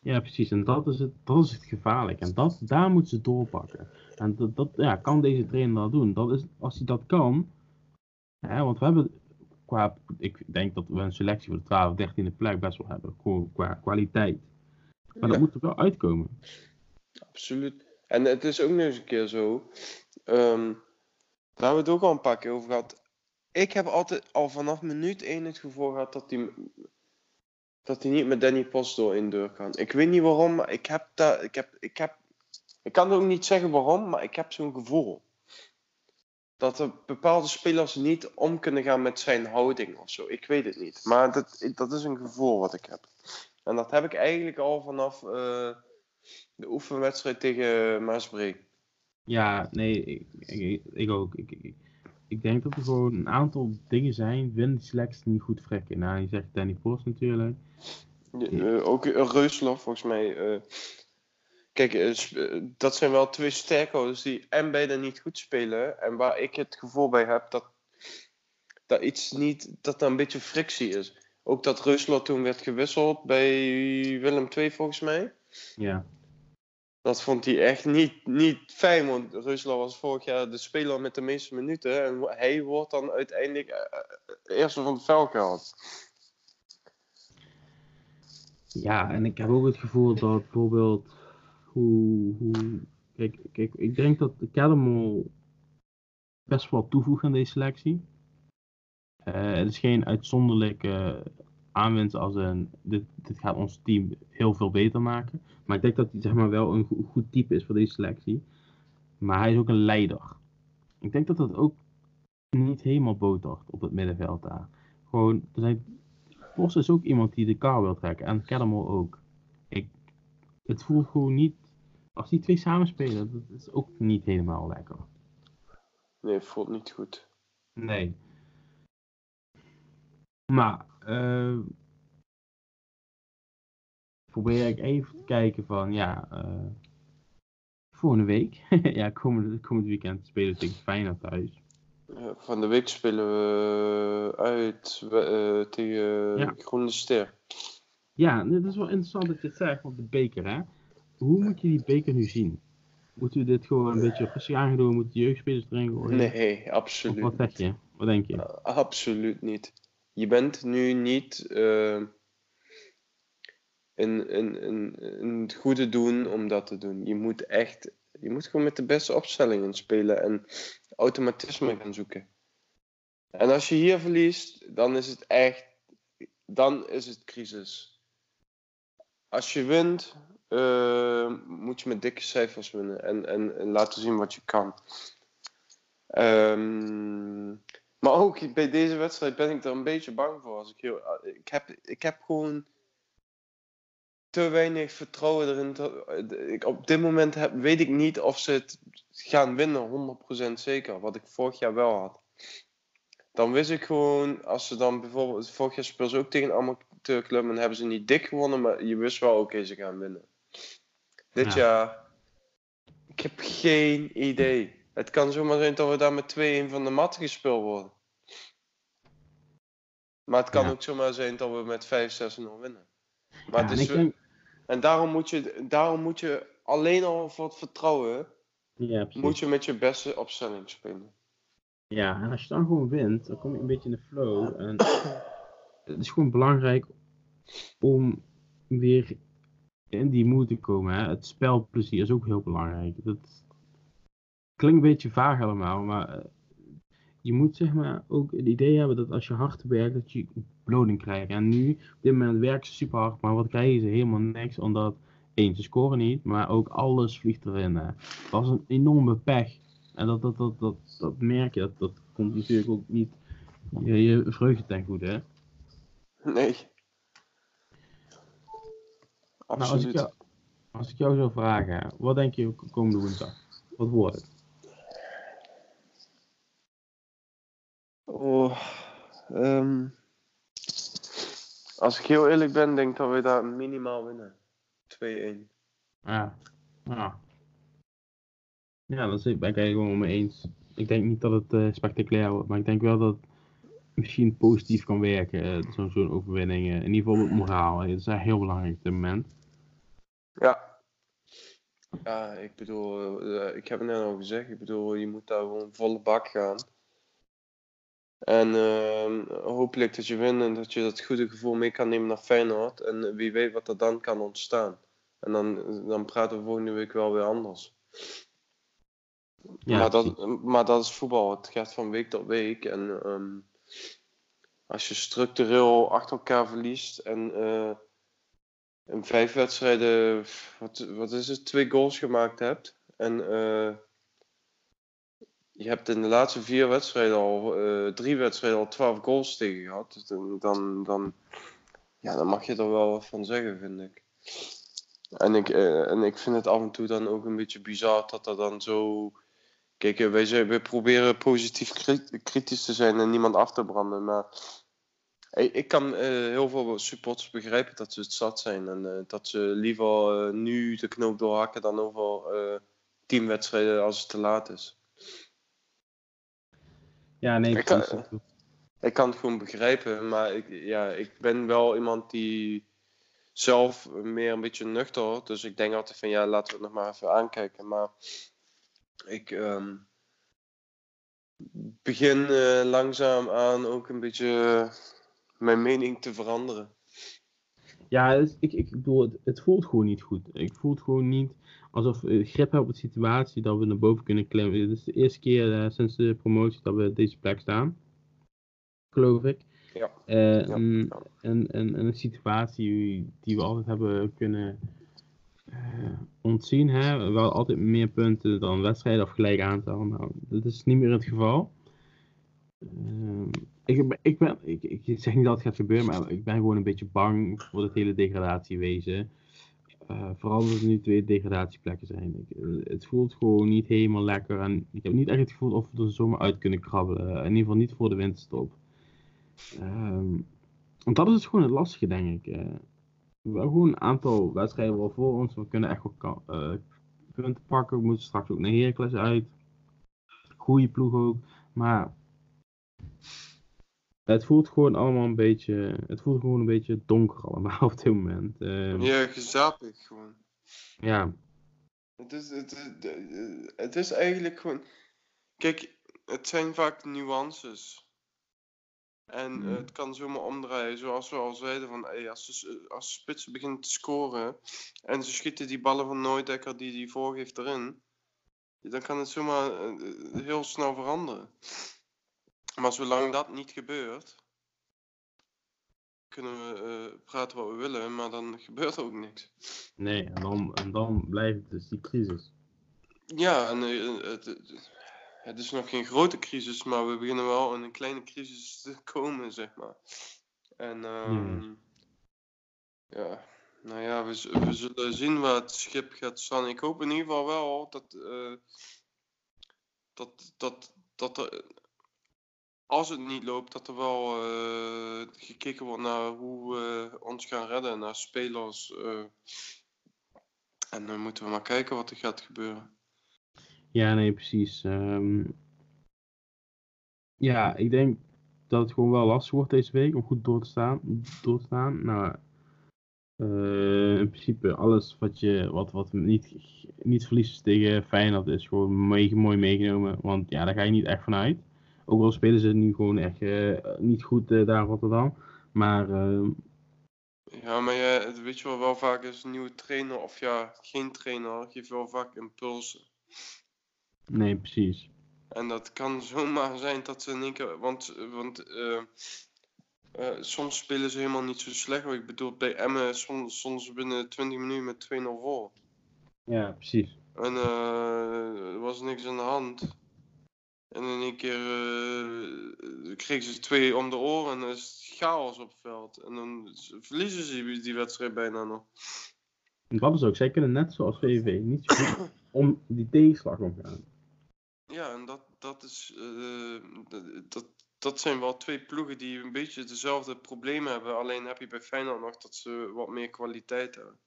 Ja, precies. En dat is het, dat is het gevaarlijk. En dat, daar moeten ze doorpakken. En dat, dat ja, kan deze trainer dat doen. Dat is, als hij dat kan. Hè, want we hebben qua. Ik denk dat we een selectie voor de 12 of 13e plek best wel hebben. Gewoon qua kwaliteit. Maar dat moet er wel uitkomen. Absoluut. En het is ook nog eens een keer zo. ehm, daar hebben we het ook al een paar keer over gehad. Ik heb altijd al vanaf minuut 1 het gevoel gehad dat hij, dat hij niet met Danny Post door in deur kan. Ik weet niet waarom, maar ik heb dat. Ik, heb, ik, heb, ik kan ook niet zeggen waarom, maar ik heb zo'n gevoel. Dat er bepaalde spelers niet om kunnen gaan met zijn houding of zo. Ik weet het niet. Maar dat, dat is een gevoel wat ik heb. En dat heb ik eigenlijk al vanaf eh, de oefenwedstrijd tegen Maasbree. Ja, nee, ik, ik, ik ook. Ik, ik, ik denk dat er gewoon een aantal dingen zijn. Winnen die selectie niet goed frekken. Nou, je zegt Danny Post natuurlijk. Ja, eh, ook uh, volgens mij. eh. Kijk, eh, eh, dat zijn wel twee sterkhouders die en beide niet goed spelen. En waar ik het gevoel bij heb dat, dat iets niet, dat er een beetje frictie is. Ook dat Reusler toen werd gewisseld bij Willem II volgens mij. Ja. Dat vond hij echt niet, niet fijn, want Reusler was vorig jaar de speler met de meeste minuten. En hij wordt dan uiteindelijk eh, eerste van het veld gehaald. Ja, en ik heb ook het gevoel dat bijvoorbeeld hoe, hoe kijk, kijk, ik denk dat de Kedemol best wel toevoegt aan deze selectie. Het is geen uitzonderlijke aanwinst als een, dit, dit gaat ons team heel veel beter maken. Maar ik denk dat hij zeg maar wel een go- goed type is voor deze selectie. Maar hij is ook een leider. Ik denk dat dat ook niet helemaal botert op het middenveld daar. Gewoon, er zijn Vos is ook iemand die de kar wil trekken. En Kedemol ook. Ik, het voelt gewoon niet... Als die twee samenspelen, dat is ook niet helemaal lekker. Nee, het voelt niet goed. Nee. Maar, eh probeer ik even te kijken van, ja, eh volgende week, ja, komend, komend weekend spelen we tegen Feyenoord thuis. Van de week spelen we uit we- eh, tegen Ja. Groene Ster. Ja, dit is wel interessant dat je het zegt, want de beker, hè. Hoe moet je die beker nu zien? Moeten we dit gewoon een beetje rustig aangedoen? Moeten de jeugdspelers erin gooien? Nee, Of absoluut. wat zeg je? Wat denk je? Absoluut niet. Je bent nu niet eh, een, een, een, een goede doen om dat te doen. Je moet echt, je moet gewoon met de beste opstellingen spelen en automatisme gaan zoeken. En als je hier verliest, dan is het echt, dan is het crisis. Als je wint, eh, moet je met dikke cijfers winnen en, en, en laten zien wat je kan. Ehm, maar ook bij deze wedstrijd ben ik er een beetje bang voor. Als ik, heel, ik, heb, ik heb gewoon te weinig vertrouwen erin. te- ik, op dit moment heb, weet ik niet of ze het gaan winnen, 100% zeker. Wat ik vorig jaar wel had. Dan wist ik gewoon, als ze dan bijvoorbeeld. Vorig jaar speelden ze ook tegen een amateurclub en hebben ze niet dik gewonnen, maar je wist wel, oké, ze gaan winnen. Dit Ja. jaar. Ik heb geen idee. Het kan zomaar zijn dat we daar met 2-1 van de mat gespeeld worden. Maar het kan Ja. ook zomaar zijn dat we met 5-6-0 winnen. Maar Ja, en denk... En daarom moet, je, daarom moet je alleen al voor het vertrouwen, Ja, moet je met je beste opstelling spelen. Ja, en als je dan gewoon wint, dan kom je een beetje in de flow. En het is gewoon belangrijk om weer in die moed te komen. Hè. Het spelplezier is ook heel belangrijk. Dat klinkt een beetje vaag allemaal, maar eh, je moet zeg maar ook het idee hebben dat als je hard werkt, dat je beloning krijgt. En nu, op dit moment werken ze super hard, maar wat krijgen ze? Helemaal niks, omdat één, ze scoren niet, maar ook alles vliegt erin. Hè. Dat is een enorme pech. En dat, dat, dat, dat, dat merk je, dat, dat komt natuurlijk ook niet je, je vreugde ten goede. Hè? Nee. Nou, als, Absoluut. ik jou, als ik jou zou vragen, wat denk je komende woensdag? Wat wordt het? Oh, ehm, als ik heel eerlijk ben, denk ik dat we daar minimaal winnen. 2-1. Ja. Ja, ja dat is, ben ik eigenlijk gewoon mee eens. Ik denk niet dat het eh, spectaculair wordt, maar ik denk wel dat het misschien positief kan werken, eh, zo'n overwinning. eh, in ieder geval het moraal. Dat is echt heel belangrijk op dit moment. Ja. Ja, ik bedoel, ik heb het net al gezegd, ik bedoel, je moet daar gewoon volle bak gaan. En ehm, hopelijk dat je wint en dat je dat goede gevoel mee kan nemen naar Feyenoord. En wie weet wat er dan kan ontstaan. En dan, dan praten we volgende week wel weer anders. Ja, maar, dat, maar dat is voetbal. Het gaat van week tot week. En ehm, als je structureel achter elkaar verliest en eh, in vijf wedstrijden, wat, wat is het, twee goals gemaakt hebt. En eh, je hebt in de laatste vier wedstrijden al, eh, drie wedstrijden al twaalf goals tegen gehad. Dan, dan, dan, ja, dan mag je er wel wat van zeggen, vind ik. En ik, eh, en ik vind het af en toe dan ook een beetje bizar dat er dan zo. Kijk, eh, wij, zijn, wij proberen positief kri- kritisch te zijn en niemand af te branden. Maar Ik, kan heel veel supporters begrijpen dat ze het zat zijn. En dat ze liever nu de knoop doorhakken dan over eh teamwedstrijden als het te laat is. Ja, nee, Ik kan-. Ik kan het gewoon begrijpen, maar ik, ja, ik ben wel iemand die zelf meer een beetje nuchter. Dus ik denk altijd van ja, laten we het nog maar even aankijken. Maar ik ehm, begin eh, langzaam aan ook een beetje mijn mening te veranderen. Ja, ik, ik bedoel, het, het voelt gewoon niet goed. Ik voel het gewoon niet alsof we grip hebben op de situatie dat we naar boven kunnen klimmen. Het is de eerste keer eh, sinds de promotie dat we op deze plek staan. Geloof ik. Ja. Eh, Ja, een, ja. Een, situatie die we altijd hebben kunnen eh, ontzien. Hè? We hadden altijd meer punten dan wedstrijden of gelijk aantal. Nou, dat is niet meer het geval. Ik, ik, ben, ik, ik zeg niet dat het gaat gebeuren, maar ik ben gewoon een beetje bang voor het hele degradatiewezen. Eh vooral omdat er nu twee degradatieplekken zijn. Ik, eh, het voelt gewoon niet helemaal lekker. En ik heb niet echt het gevoel of we er zomaar uit kunnen krabbelen. In ieder geval niet voor de winterstop. Ehm, want dat is dus gewoon het lastige, denk ik. Eh, we hebben gewoon een aantal wedstrijden wel voor ons. We kunnen echt wel eh, punten pakken. We moeten straks ook naar Heracles uit. Goede ploeg ook. Maar het voelt gewoon allemaal een beetje. Het voelt gewoon een beetje donker allemaal op dit moment. Ehm, Ja, gezapig gewoon. ja. Het is, het, is- het is eigenlijk gewoon. Kijk, het zijn vaak nuances. En Mhm. het kan zomaar omdraaien, zoals we al zeiden. Van, hey, als, de, als spitsen beginnen te scoren en ze schieten die ballen van Nooidekker die die voorgeeft erin, dan kan het zomaar eh, eh, heel snel veranderen. Maar zolang dat niet gebeurt, kunnen we eh, praten wat we willen, maar dan gebeurt er ook niks. Nee, en dan, en dan blijft het dus die crisis. Ja, en eh, het, het- het is nog geen grote crisis, maar we beginnen wel in een kleine crisis te komen, zeg maar. En ehm, ja, nou ja, we, zullen zien waar het schip gaat staan. Ik hoop in ieder geval wel dat, eh, dat, dat, dat er, als het niet loopt, dat er wel eh, gekeken wordt naar hoe we ons gaan redden, naar spelers. eh. en dan moeten we maar kijken wat er gaat gebeuren. Ja, nee, precies. Ehm, ja, ik denk dat het gewoon wel lastig wordt deze week om goed door te staan. Door te staan. Nou, eh, in principe alles wat je wat, wat niet, niet verliest tegen Feyenoord is gewoon mee, mooi meegenomen. Want ja, daar ga je niet echt vanuit. Ook al spelen ze nu gewoon echt eh, niet goed eh, daar in Rotterdam. Maar ehm, Ja, maar ja, het weet je wel, wel vaak is een nieuwe trainer of ja, geen trainer, geeft wel vaak impulsen. nee, precies. En dat kan zomaar zijn dat ze in één keer, want, want eh, soms spelen ze helemaal niet zo slecht. Ik bedoel, bij Emmen soms, soms binnen 20 minuten met 2-0 voor. Ja, precies. En eh, er was niks aan de hand. En in één keer eh kregen ze twee om de oren en dan is het chaos op het veld. En dan verliezen ze die, wedstrijd bijna nog. Dat is ook, zij kunnen net zoals VVV niet zo goed om die tegenslag omgaan. Ja, en dat, dat is. eh, dat, dat zijn wel twee ploegen die een beetje dezelfde problemen hebben. Alleen heb je bij Feyenoord nog dat ze wat meer kwaliteit hebben.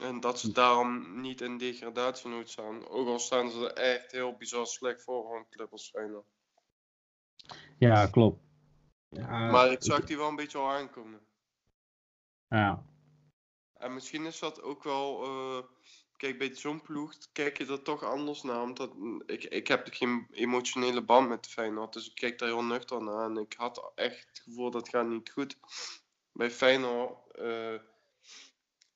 En dat ze daarom niet in degradatienood staan. Ook al staan ze er echt heel bizar slecht voor van als Feyenoord. Ja, klopt. Ja, Maar ik zag die wel een beetje al aankomen. Ja, En misschien is dat ook wel. eh, kijk, bij zo'n ploeg kijk je er toch anders naar. Omdat ik, ik heb geen emotionele band met Feyenoord. Dus ik kijk daar heel nuchter naar. En ik had echt het gevoel dat gaat niet goed. Bij Feyenoord eh,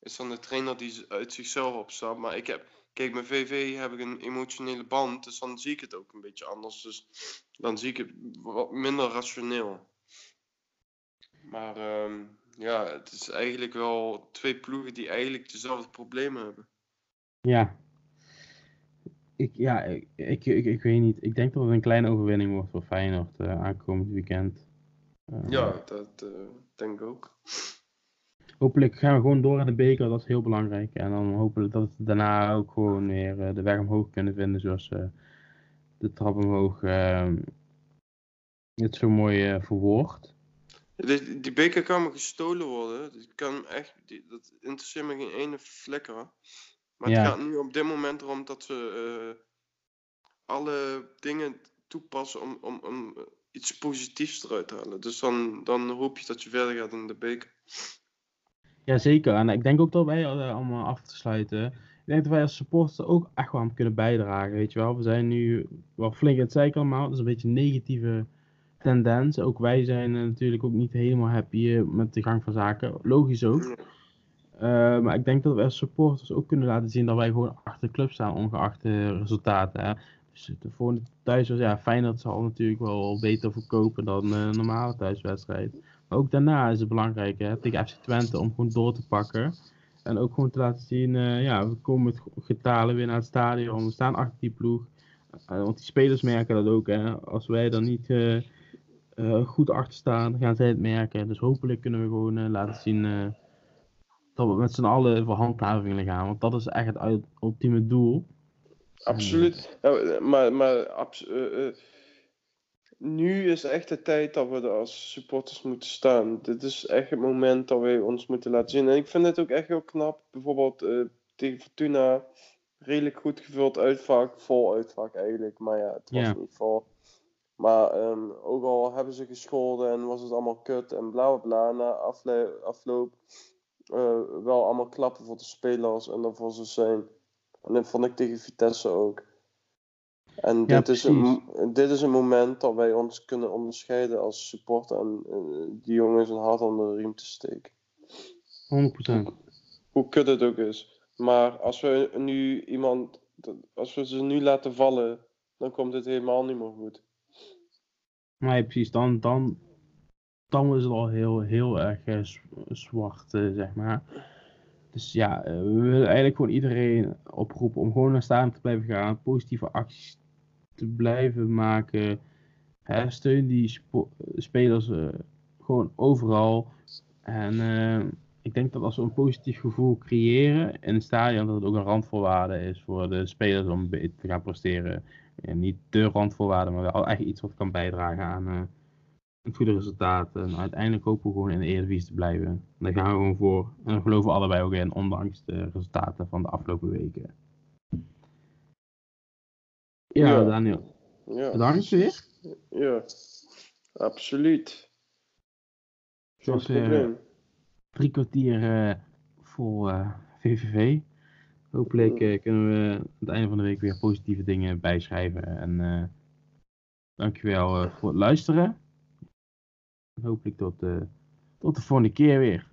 is dan de trainer die uit zichzelf opstapt. Maar ik heb. Kijk, met VV heb ik een emotionele band. Dus dan zie ik het ook een beetje anders. Dus dan zie ik het wat minder rationeel. Maar ehm, ja, het is eigenlijk wel twee ploegen die eigenlijk dezelfde problemen hebben. ja. Ik, ja, ik, ik, ik, ik weet niet. Ik denk dat het een kleine overwinning wordt voor Feyenoord eh, aankomend weekend. Eh, Ja, dat eh, denk ik ook. Hopelijk gaan we gewoon door naar de beker, dat is heel belangrijk. En dan hopelijk dat we daarna ook gewoon weer eh, de weg omhoog kunnen vinden, zoals eh, de trap omhoog eh, het zo mooi eh verwoordt. Die, beker kan me gestolen worden. Die kan echt, die, dat interesseert me geen ene flikker. Maar Ja. het gaat nu op dit moment erom dat ze alle dingen toepassen om, om, om iets positiefs eruit te halen. Dus dan, dan hoop je dat je verder gaat in de beker. Jazeker, en ik denk ook dat wij eh, allemaal af te sluiten. Ik denk dat wij als supporters er ook echt wel aan kunnen bijdragen, weet je wel. We zijn nu wel flink in het zeiken allemaal, dat is een beetje een negatieve tendens. Ook wij zijn eh, natuurlijk ook niet helemaal happy eh, met de gang van zaken, logisch ook. Eh, maar ik denk dat wij als supporters ook kunnen laten zien dat wij gewoon achter de club staan, ongeacht de resultaten. Hè. Dus de volgende thuis was ja, Feyenoord zal natuurlijk wel beter verkopen dan eh, een normale thuiswedstrijd. Maar ook daarna is het belangrijk hè, tegen FC Twente om gewoon door te pakken. En ook gewoon te laten zien, eh, ja, we komen met getalen weer naar het stadion. We staan achter die ploeg. Eh, want die spelers merken dat ook. Hè. Als wij er niet eh, goed achter staan, dan gaan zij het merken. Dus hopelijk kunnen we gewoon laten zien dat we met z'n allen voor handhaving willen gaan. Want dat is echt het ultieme doel. Absoluut. Ja, maar maar abs- eh, nu is echt de tijd dat we er als supporters moeten staan. Dit is echt het moment dat wij ons moeten laten zien. En ik vind het ook echt heel knap. Bijvoorbeeld eh, tegen Fortuna. Redelijk goed gevuld uitvak. Vol uitvak eigenlijk. Maar ja, het was niet vol. Maar ehm, ook al hebben ze gescholden en was het allemaal kut en bla bla bla. Na afle- afloop eh, wel allemaal klappen voor de spelers en daarvoor ze zijn. En dat vond ik tegen Vitesse ook. En Ja, dit, is een, dit is een moment dat wij ons kunnen onderscheiden als supporter en eh, die jongens een hart onder de riem te steken. 100%. Hoe kut het ook is. Maar als we nu iemand, als we ze nu laten vallen, dan komt het helemaal niet meer goed. Ja, precies, dan, dan, dan is het al heel, heel erg eh, zwart, eh, zeg maar. Dus ja, we willen eigenlijk gewoon iedereen oproepen om gewoon naar staan te blijven gaan, positieve acties te blijven maken. Hè, steun die spelers eh, gewoon overal. En eh, ik denk dat als we een positief gevoel creëren in het stadion, dat het ook een randvoorwaarde is voor de spelers om te gaan presteren. En niet de randvoorwaarde, maar wel echt iets wat kan bijdragen aan eh, een goede resultaat. En uiteindelijk hopen we gewoon in de Eredivisie te blijven. Daar gaan we gewoon voor. En daar geloven we allebei ook in, ondanks de resultaten van de afgelopen weken. Ja, Ja. Daniel. Ja, Bedankt weer. ja absoluut. Zoals weer probleem. drie kwartier eh, vol eh, VVV. Hopelijk eh, kunnen we aan het einde van de week weer positieve dingen bijschrijven. En eh dankjewel eh, voor het luisteren. En hopelijk tot, eh, tot de volgende keer weer.